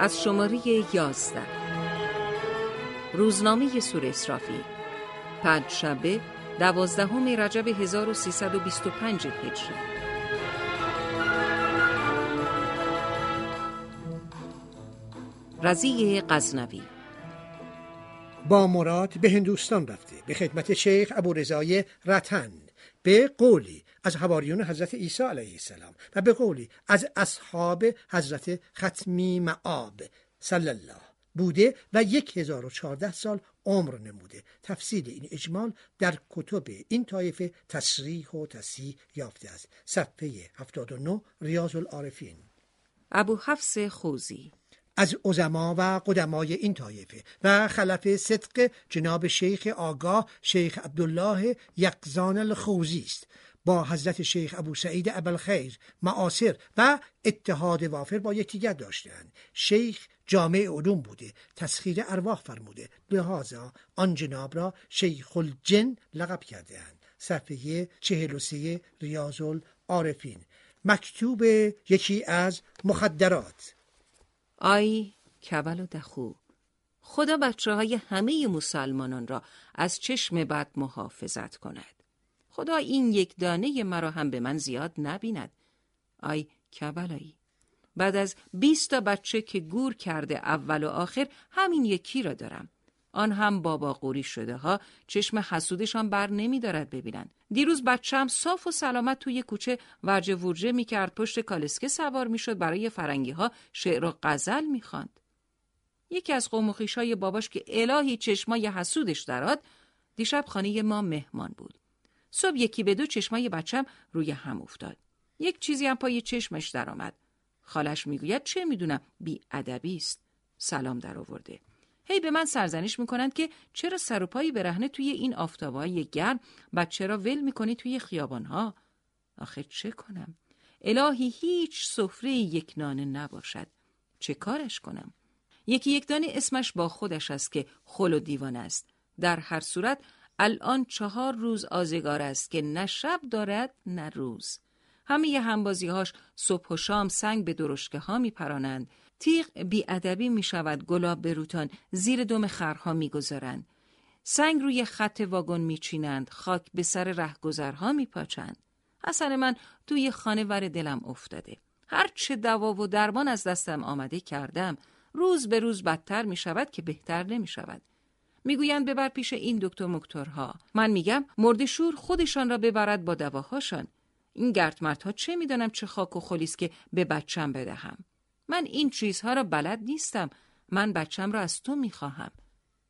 از شماره یازده. روزنامه سور اسرافی پنج شبه دوازدهم رجب 1325 هجری. رضی غزنوی. با مراد به هندوستان رفته به خدمت شیخ ابو رضای رتن. به قولی از حواریون حضرت عیسی علیه السلام و به قولی از اصحاب حضرت ختمی معاب صلی الله بوده و یک هزار و چارده سال عمر نموده. تفصیل این اجمال در کتب این طایفه تصریح و تصیح یافته است. صفحه 79 ریاض العارفین ابو حفص خوزی. از عظما و قدمای این طایفه و خلف صدق جناب شیخ آگاه شیخ عبدالله یقزان الخوزی است. با حضرت شیخ ابو سعید ابوالخیر معاصر و اتحاد وافر با یکدیگر داشتند شیخ جامع علوم بوده تسخیر ارواح فرموده. لحاظا آن جناب را شیخ الجن لقب کردهاند. صفحه 43 ریاض العارفین. مکتوب یکی از مخدرات. آی کول و دخو خدا بچه های همه مسلمانان را از چشم بد محافظت کند. خدا این یک دانه مرا هم به من زیاد نبیند. آی کبلایی بعد از بیست تا بچه که گور کرده اول و آخر همین یکی را دارم. آن هم بابا قوری شده ها چشم حسودشان بر نمی دارد ببینند دیروز بچم صاف و سلامت توی کوچه ورجه ورجه می کرد پشت کالسکه سوار می شد برای فرنگی ها شعر و غزل می خواند. یکی از قوم های باباش که الهی چشمای حسودش دراد دیشب خانه ما مهمان بود. صبح یکی به دو چشمای بچم روی هم افتاد. یک چیزی هم پای چشمش درآمد. خالش می‌گوید چه می‌دونم بی ادبی است. سلام در آورده. هی به من سرزنش می‌کنند که چرا سر و پایی برهنه توی این آفتابهای گرم بچه را ول می‌کنی توی خیابانها؟ آخه چه کنم؟ الهی هیچ سفره یک نانه نباشد. چه کارش کنم؟ یکی یک دانه اسمش با خودش است که خل و دیوان است. در هر صورت الان چهار روز آزگار است که نه شب دارد نه روز. همه همبازیهاش صبح و شام سنگ به درشکه ها می پرانند تیغ بیادبی می شود گلاب بروتان زیر دم خرها می گذارند. سنگ روی خط واگن می چینند. خاک به سر رهگذرها می پاچند. حسن من توی خانه ور دلم افتاده. هر چه دوا و درمان از دستم آمده کردم. روز به روز بدتر می شود که بهتر نمی شود. می‌گویند ببر پیش این دکتر مکترها من میگم مرد شور خودشان را ببرد با دواهاشان این گردمردها چه می‌دانم چه خاک و خلیست که به بچم بدهم من این چیزها را بلد نیستم. من بچم را از تو می‌خواهم.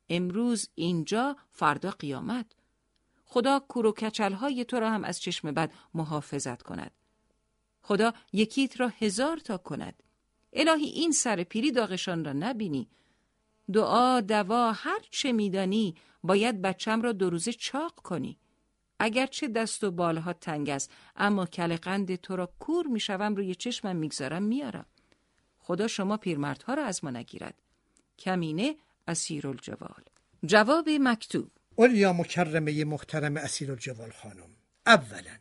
امروز اینجا فردا قیامت. خدا کور و تو را هم از چشم بد محافظت کند. خدا یکیت را هزار تا کند. الهی این سر پیری داغشان را نبینی. دعا دوا هر چه میدانی باید بچم را دو روزه چاق کنی. اگرچه دست و بالها تنگ است اما کلقند تو را کور می‌شوم روی چشمم می‌گذارم میارم. خدا شما پیرمردها را از ما نگیرد. کمینه اسیر الجوال جواب مکتوب. اولیا مکرمه محترم اسیر الجوال خانم اولا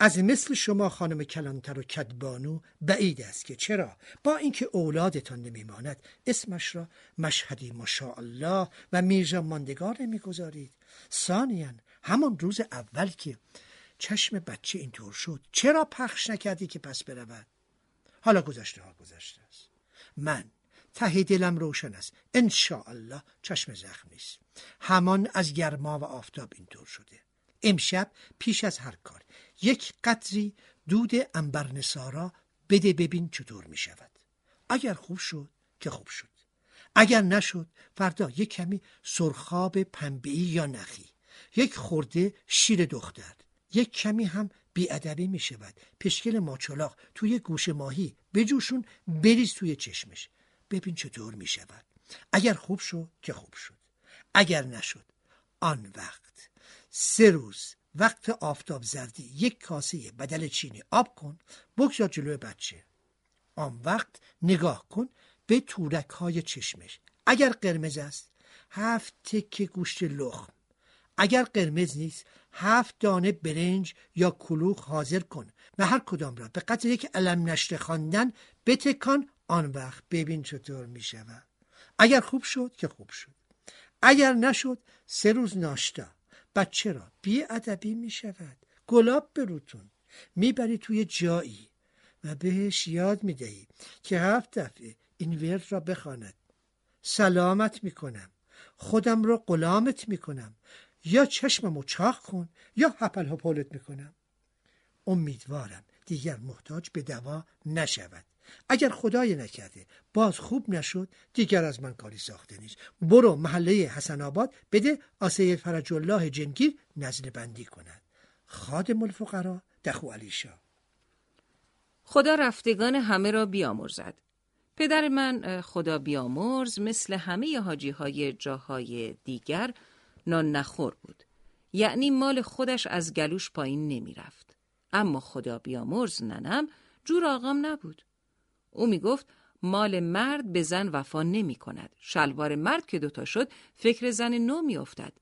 از مثل شما خانم کلانتر و کدبانو بعید است که چرا؟ با اینکه اولادتان نمیماند اسمش را مشهدی ماشاءالله و میرزا ماندگار نمی‌گذارید. ثانیا همان روز اول که چشم بچه اینطور شد چرا پخش نکردی که پس برود؟ حالا گذشته ها گذشته است. من ته دلم روشن است. الله چشم زخم نیست. همان از گرما و آفتاب اینطور شده. امشب پیش از هر کار یک قطری دود انبرنسارا بده ببین چطور می شود. اگر خوب شد که خوب شد. اگر نشد فردا یک کمی سرخاب پنبهی یا نخی. یک خورده شیر دختر. یک کمی هم بیادبی می شود پشکل ماچلاق توی گوش ماهی بجوشون بریز توی چشمش. ببین چطور می شود اگر خوب شد که خوب شد. اگر نشد آن وقت. سه روز وقت آفتاب زردی. یک کاسه بدل چینی آب کن بگذار جلوی بچه. آن وقت نگاه کن به تورک های چشمش. اگر قرمز است هفت تکه گوشت لخم. اگر قرمز نیست هفت دانه برنج یا کلوخ حاضر کن و هر کدام را به قدر یک علم نشته خواندن بتکان آن وقت ببین چطور می شود اگر خوب شد که خوب شد. اگر نشد سه روز ناشتا. بچه را بی ادبی می شود گلاب بروتون می‌بری توی جایی و بهش یاد می‌دهی که هفت دفعه این ورد را بخواند. سلامت می‌کنم. خودم را غلامت می‌کنم. یا چشممو چاخ کن یا هپل هپولت می‌کنم. امیدوارم دیگر محتاج به دوا نشود. اگر خدای نکرده باز خوب نشد دیگر از من کاری ساخته نیست. برو محله حسن آباد بده آسه فرج الله جنگیر نزل بندی کند. خادم الفقرا دخو علیشا خدا رفتگان همه را بیامرزد. پدر من خدا بیامرز مثل همه حاجی های جاهای دیگر نان نخور بود یعنی مال خودش از گلوش پایین نمی رفت. اما خدا بیامرز ننم جور آقام نبود او می گفت مال مرد به زن وفا نمی کند. شلوار مرد که دوتا شد فکر زن نو می افتد.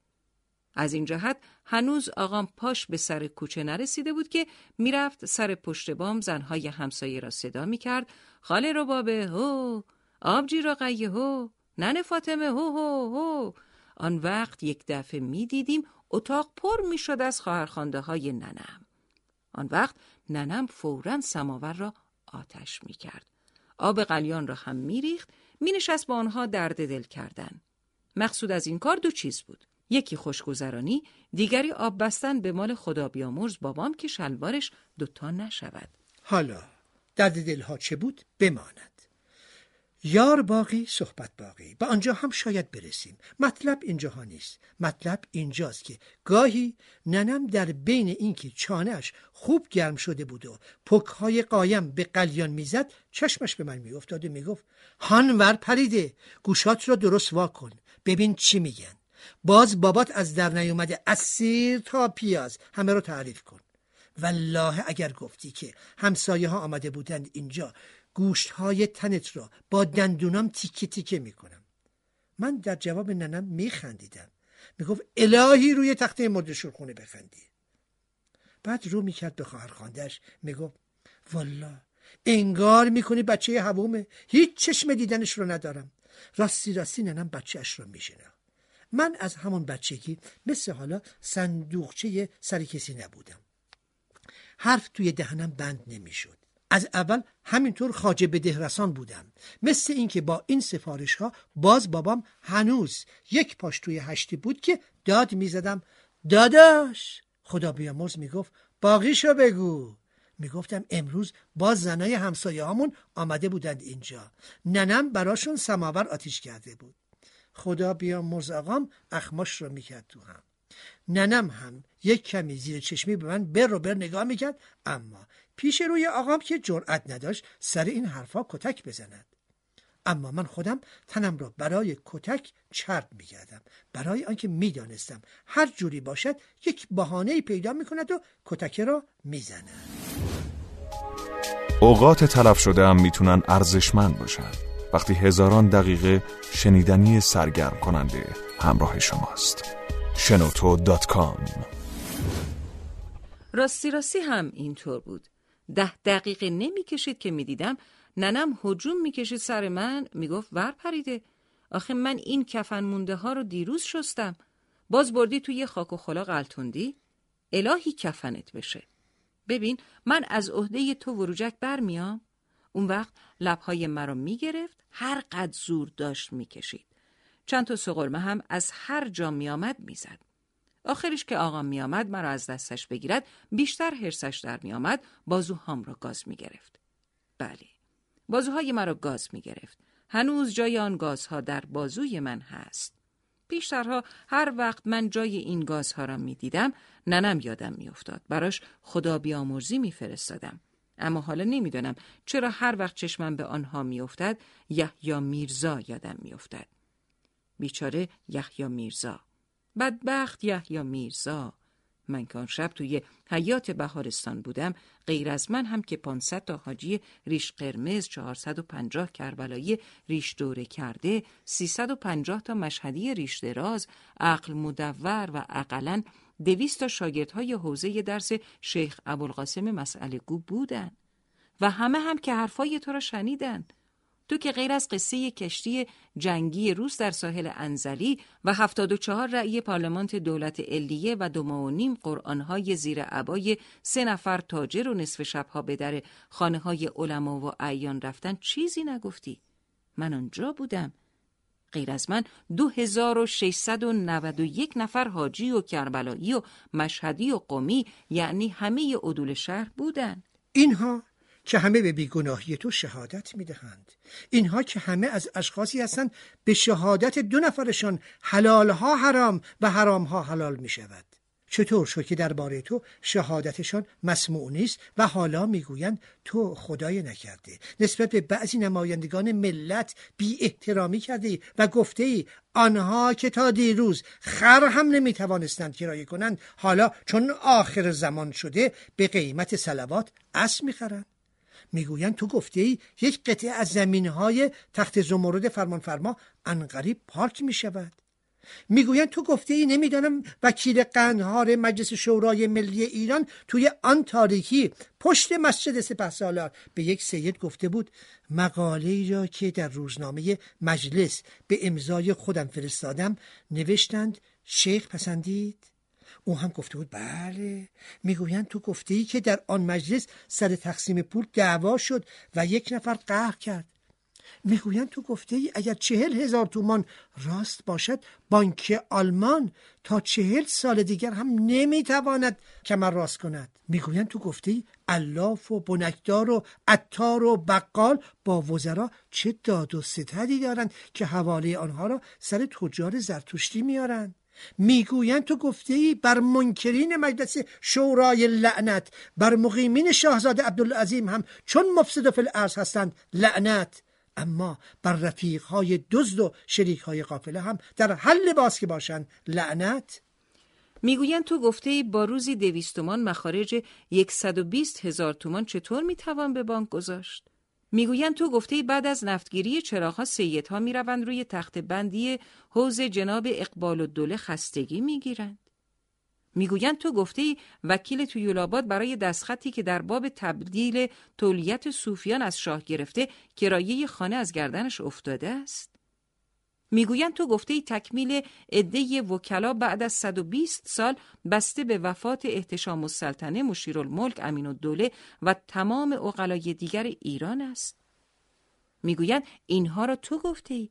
از این جهت هنوز آقام پاش به سر کوچه نرسیده بود که می‌رفت سر پشت بام زنهای همسایه را صدا می کرد خاله رو بابه هو آبجی را قیه هو نن فاطمه هو هو هو آن وقت یک دفعه می دیدیم اتاق پر می شد از خواهرخانده های ننم. آن وقت ننم فورا سماور را آتش می کرد آب قلیان را هم می ریخت می نشست با آنها درد دل کردن. مقصود از این کار دو چیز بود. یکی خوشگذرانی دیگری آب بستن به مال خدا بیامرز بابام که شلوارش دوتا نشود. حالا درد دلها چه بود؟ بماند. یار باقی صحبت باقی. به آنجا هم شاید برسیم. مطلب اینجاها نیست. مطلب اینجاست که گاهی ننم در بین اینکه چانهش خوب گرم شده بود و پکهای قایم به قلیان می‌زد چشمش به من میافتاد و می‌گفت هانور پریده گوشات را درست وا کن. ببین چی میگن. باز بابات از در نیومده از سیر تا پیاز. همه رو تعریف کن. والله اگر گفتی که همسایه ها آمده بودند اینجا گوشت های تنت را با دندونام تیکه تیکه می‌کنم. من در جواب ننم میخندیدم. می‌گفت الهی روی تخته مرد خونه بخندی. بعد رو می‌کرد به خواهر خاندش می‌گفت والا انگار می‌کنی بچه هوومه هیچ چشم دیدنش رو ندارم. راستی راستی ننم بچه اش رو میشنم من از همون بچگی مثل حالا صندوقچه سر کسی نبودم. حرف توی دهنم بند نمی‌شد. از اول همینطور خاجه به دهرسان بودم. مثل اینکه با این سفارش ها باز بابام هنوز یک پاش توی هشتی بود که داد می‌زدم. داداش! خدا بیامرز می‌گفت. باقیشو بگو. می‌گفتم امروز باز زنای همسایه هامون آمده بودند اینجا. ننم براشون سماور آتیش کرده بود. خدا بیامرز آقام اخماش رو می‌کرد تو هم. ننم هم یک کمی زیر چشمی به من بر رو بر نگاه می‌کرد اما پیش روی آقام که جرأت نداشت سر این حرفا کتک بزند. اما من خودم تنم را برای کتک چرب می‌کردم. برای آنکه می‌دانستم هر جوری باشد یک بهانه پیدا می‌کند و کتک را می‌زند. اوقات تلف شده هم می‌تونن ارزشمند باشن. وقتی هزاران دقیقه شنیدنی سرگرم کننده همراه شماست. شنوتو دات کام. راستی راستی هم اینطور بود. ده دقیقه نمی‌کشید که می‌دیدم. ننم هجوم می‌کشید سر من. می‌گفت ور پریده. آخه من این کفن مونده ها رو دیروز شستم. باز بردی توی خاک و خلا غلطوندی الهی کفنت بشه. ببین من از عهده تو وروجک برمیام. اون وقت لبهای مرا می‌گرفت. هر قد زور داشت می‌کشید. چند تا سقرمه هم از هر جا میآمد می‌زد. آخرش که آقام میآمد مرا از دستش بگیرد بیشتر حرسش در میآمد بازوهام را گاز می‌گرفت. بله بازوهای مرا گاز می‌گرفت. هنوز جای آن گازها در بازوی من هست. پیشترها هر وقت من جای این گازها را می دیدم ننم یادم می افتاد. براش خدا بیامرزی می فرستادم. اما حالا نمی‌دانم چرا هر وقت چشمم به آنها میافتد یحیی میرزا یادم میافتد. بیچاره یحیی میرزا. بدبخت یحیی میرزا. من که آن شب توی حیات بهارستان بودم غیر از من هم که 500 تا حاجی ریش قرمز 450 کربلایی ریش دوره کرده 350 تا مشهدی ریش دراز عقل مدور و اقلا دویست تا شاگردهای حوزه درس شیخ ابوالقاسم مسئله گو بودن. و همه هم که حرفای تو را شنیدن. تو که غیر از قصه کشتی جنگی روس در ساحل انزلی و 74 رأی پارلمانت دولت علیه و دو و نیم قرآنهای زیر عبای سه نفر تاجر و نصف شبها به در خانه های علما و ایان رفتن چیزی نگفتی. من آنجا بودم. غیر از من 2691 نفر حاجی و کربلایی و مشهدی و قومی یعنی همه عدول شهر بودن اینها که همه به بیگناهی تو شهادت می‌دهند. اینها که همه از اشخاصی هستند به شهادت دو نفرشان حلالها حرام و حرامها حلال می شود چطور شد که درباره تو شهادتشان مسموع نیست و حالا می‌گویند تو خدای نکرده؟ نسبت به بعضی نمایندگان ملت بی احترامی کرده و گفته ای آنها که تا دیروز خر هم نمی توانستند کرایه کنند حالا چون آخر زمان شده به قیمت سلوات اسب می‌خرند. می‌گویند تو گفته ای یک قطعه از زمین های تخت زمرد فرمانفرما انقریب پارک می شود می‌گویند تو گفته ای نمی‌دانم وکیل قنهار مجلس شورای ملی ایران توی آن تاریکی پشت مسجد سپه سالار به یک سید گفته بود مقاله ای را که در روزنامه مجلس به امضای خودم فرستادم نوشتند شیخ پسندید؟ او هم گفته بود بله. می‌گویند تو گفته ای که در آن مجلس سر تقسیم پول دعوا شد و یک نفر قهر کرد. می‌گویند تو گفته ای اگر چهل هزار تومان راست باشد بانک آلمان تا چهل سال دیگر هم نمی‌تواند کمر راست کند. می‌گویند تو گفته ای الاف و بنکدار و عطار و بقال با وزرا چه داد و ستدی دارند که حواله آنها را سر تجار زرتشتی میارند می‌گویند تو گفته ای بر منکرین مجلس شورای لعنت. بر مقیمین شاهزاده عبدالعظیم هم چون مفسد فی الارض هستند لعنت. اما بر رفیق های دزد و شریک های قافله هم در حل لباس که باشند لعنت. می‌گویند تو گفته با روزی دویستمان مخارج 120 هزار تومان چطور می‌توان به بانک گذاشت؟ می‌گویند تو گفته بعد از نفتگیری چراغها سیدها می‌روند روی تخت بندی حوز جناب اقبال و دوله خستگی می‌گیرند. می‌گویند تو گفته وکیل تویولاباد برای دستخطی که در باب تبدیل تولیت صوفیان از شاه گرفته کرایه خانه از گردنش افتاده است. می‌گویند تو گفته تکمیل عده وکلا بعد از 120 سال بسته به وفات احتشام السلطنه مشیرالملک امین الدوله و تمام اقلای دیگر ایران است. می‌گویند اینها را تو گفته ای.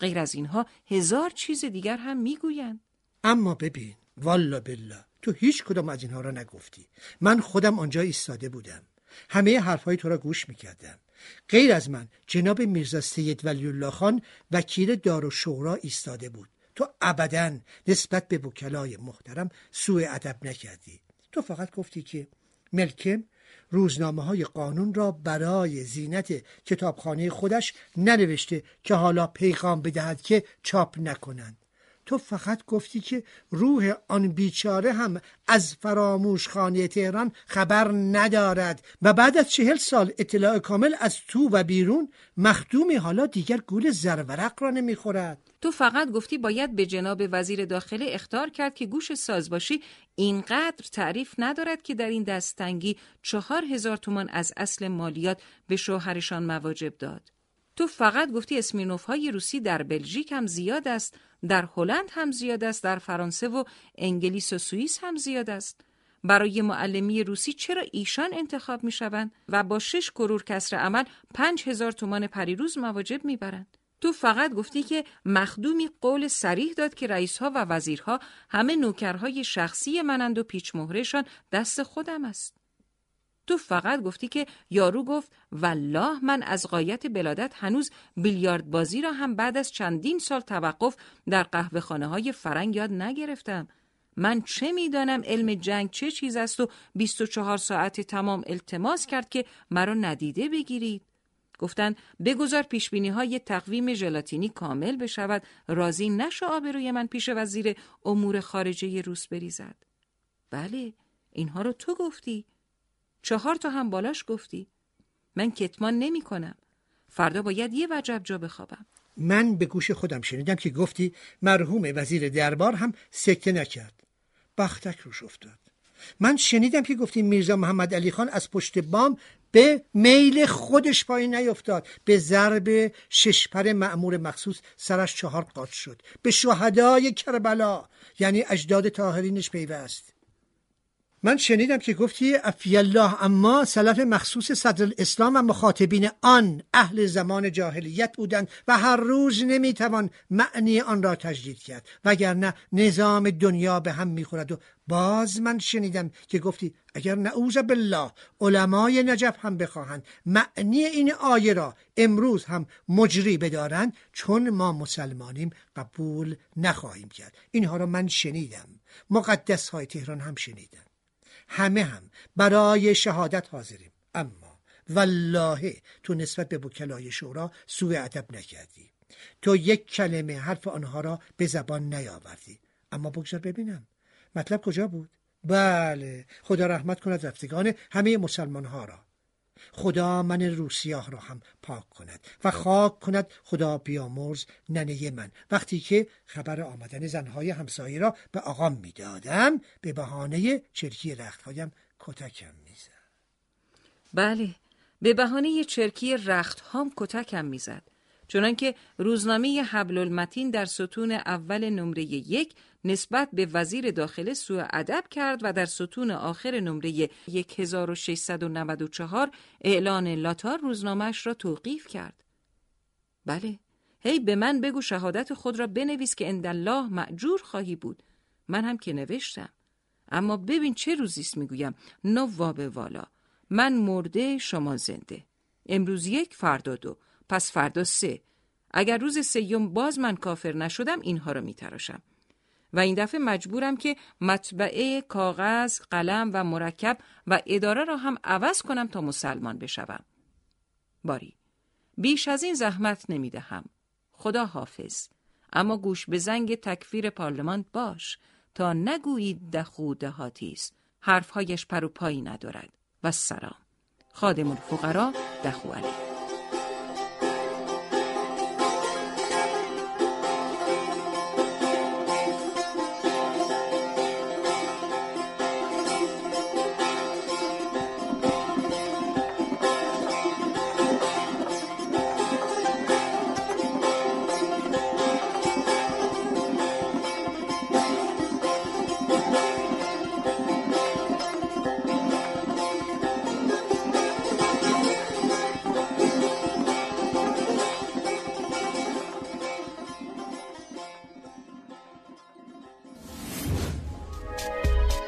غیر از اینها هزار چیز دیگر هم می‌گویند. اما ببین والا بالله تو هیچ کدام از اینها را نگفتی من خودم آنجا ایستاده بودم همه حرفهای تو را گوش می‌کردم. غیر از من جناب میرزا سید ولی الله خان وکیل دار و شورا ایستاده بود. تو ابدا نسبت به وکلای محترم سوء ادب نکردی. تو فقط گفتی که ملکم روزنامه های قانون را برای زینت کتابخانه خودش ننوشته که حالا پیغام بدهد که چاپ نکنند. تو فقط گفتی که روح آن بیچاره هم از فراموش خانه تهران خبر ندارد. و بعد از چهل سال اطلاع کامل از تو و بیرون مخدومی حالا دیگر گول زرورق را نمی‌خورد. تو فقط گفتی باید به جناب وزیر داخله اختار کرد که گوش سازباشی اینقدر تعریف ندارد که در این دستنگی چهار هزار تومان از اصل مالیات به شوهرشان مواجب داد. تو فقط گفتی اسمینوف های روسی در بلژیک هم زیاد است. در هلند هم زیاد است در فرانسه و انگلیس و سوئیس هم زیاد است برای معلمی روسی چرا ایشان انتخاب می شوند و با شش کرور کسر عمل پنج هزار تومان پریروز مواجب می برند. تو فقط گفتی که مخدومی قول سریح داد که رئیسها و وزیرها همه نوکرهای شخصی منند و پیچ مهرشان دست خودم است. تو فقط گفتی که یارو گفت والله من از قایت بلادت هنوز بیلیارد بازی را هم بعد از چندین سال توقف در قهوه خانه های فرنگ یاد نگرفتم. من چه می‌دانم علم جنگ چه چیز است و 24 ساعت تمام التماس کرد که مرا ندیده بگیرید. گفتن بگذار پیشبینی های تقویم ژلاتینی کامل بشود راضی نشو آبروی من پیش وزیر امور خارجه روس بریزد. بله اینها رو تو گفتی چهار تا هم بالاش گفتی. من کتمان نمی کنم. فردا باید یه وجب جا بخوابم. من به گوش خودم شنیدم که گفتی مرحوم وزیر دربار هم سکته نکرد. بختک روش افتاد. من شنیدم که گفتی میرزا محمد علی خان از پشت بام به میل خودش پایین نیفتاد. به ضرب ششپر معمور مخصوص سرش چهار قاط شد. به شهدای کربلا یعنی اجداد تاهرینش پیوست. من شنیدم که گفتی افی الله اما سلف مخصوص صدر الاسلام و مخاطبین آن اهل زمان جاهلیت بودند و هر روز نمی‌توان معنی آن را تجدید کرد. وگرنه نظام دنیا به هم می‌خورد و باز من شنیدم که گفتی اگر نعوذ بالله علمای نجف هم بخواهند معنی این آیه را امروز هم مجری بدارند چون ما مسلمانیم قبول نخواهیم کرد. اینها را من شنیدم. مقدس های تهران هم شنیدم. همه هم برای شهادت حاضریم. اما والله تو نسبت به بکلای شورا سوء ادب نکردی. تو یک کلمه حرف آنها را به زبان نیاوردی. اما بگذار ببینم. مطلب کجا بود؟ بله خدا رحمت کند رفتگان همه مسلمان ها را. خدا من روسیاه را هم پاک کند و خاک کند خدا بیامرز ننه من. وقتی که خبر آمدن زنهای همسایه را به آقام می‌دادم به بهانه چرکی رختهایم کتکم می‌زد. بله به بهانه چرکی رختهام کتکم می‌زد. چنانکه روزنامه حبل المتین در ستون اول نمره یک نسبت به وزیر داخله سوء ادب کرد و در ستون آخر نمره 1694 اعلان لاتار روزنامهش را توقیف کرد. بله، هی به من بگو شهادت خود را بنویس که اندالله معجور خواهی بود. من هم که نوشتم. اما ببین چه روزیست می‌گویم نواب والا من مرده شما زنده امروز یک فردا دو پس فردا سه اگر روز سیوم باز من کافر نشدم اینها را میتراشم و این دفعه مجبورم که مطبعه کاغذ، قلم و مرکب و اداره را هم عوض کنم تا مسلمان بشوم. باری بیش از این زحمت نمی دهم. خدا حافظ. اما گوش به زنگ تکفیر پارلمان باش تا نگویید دخو دهاتی است. حرفهایش پر و پایی ندارد. و سلام. خادم الفقرا دخو علی.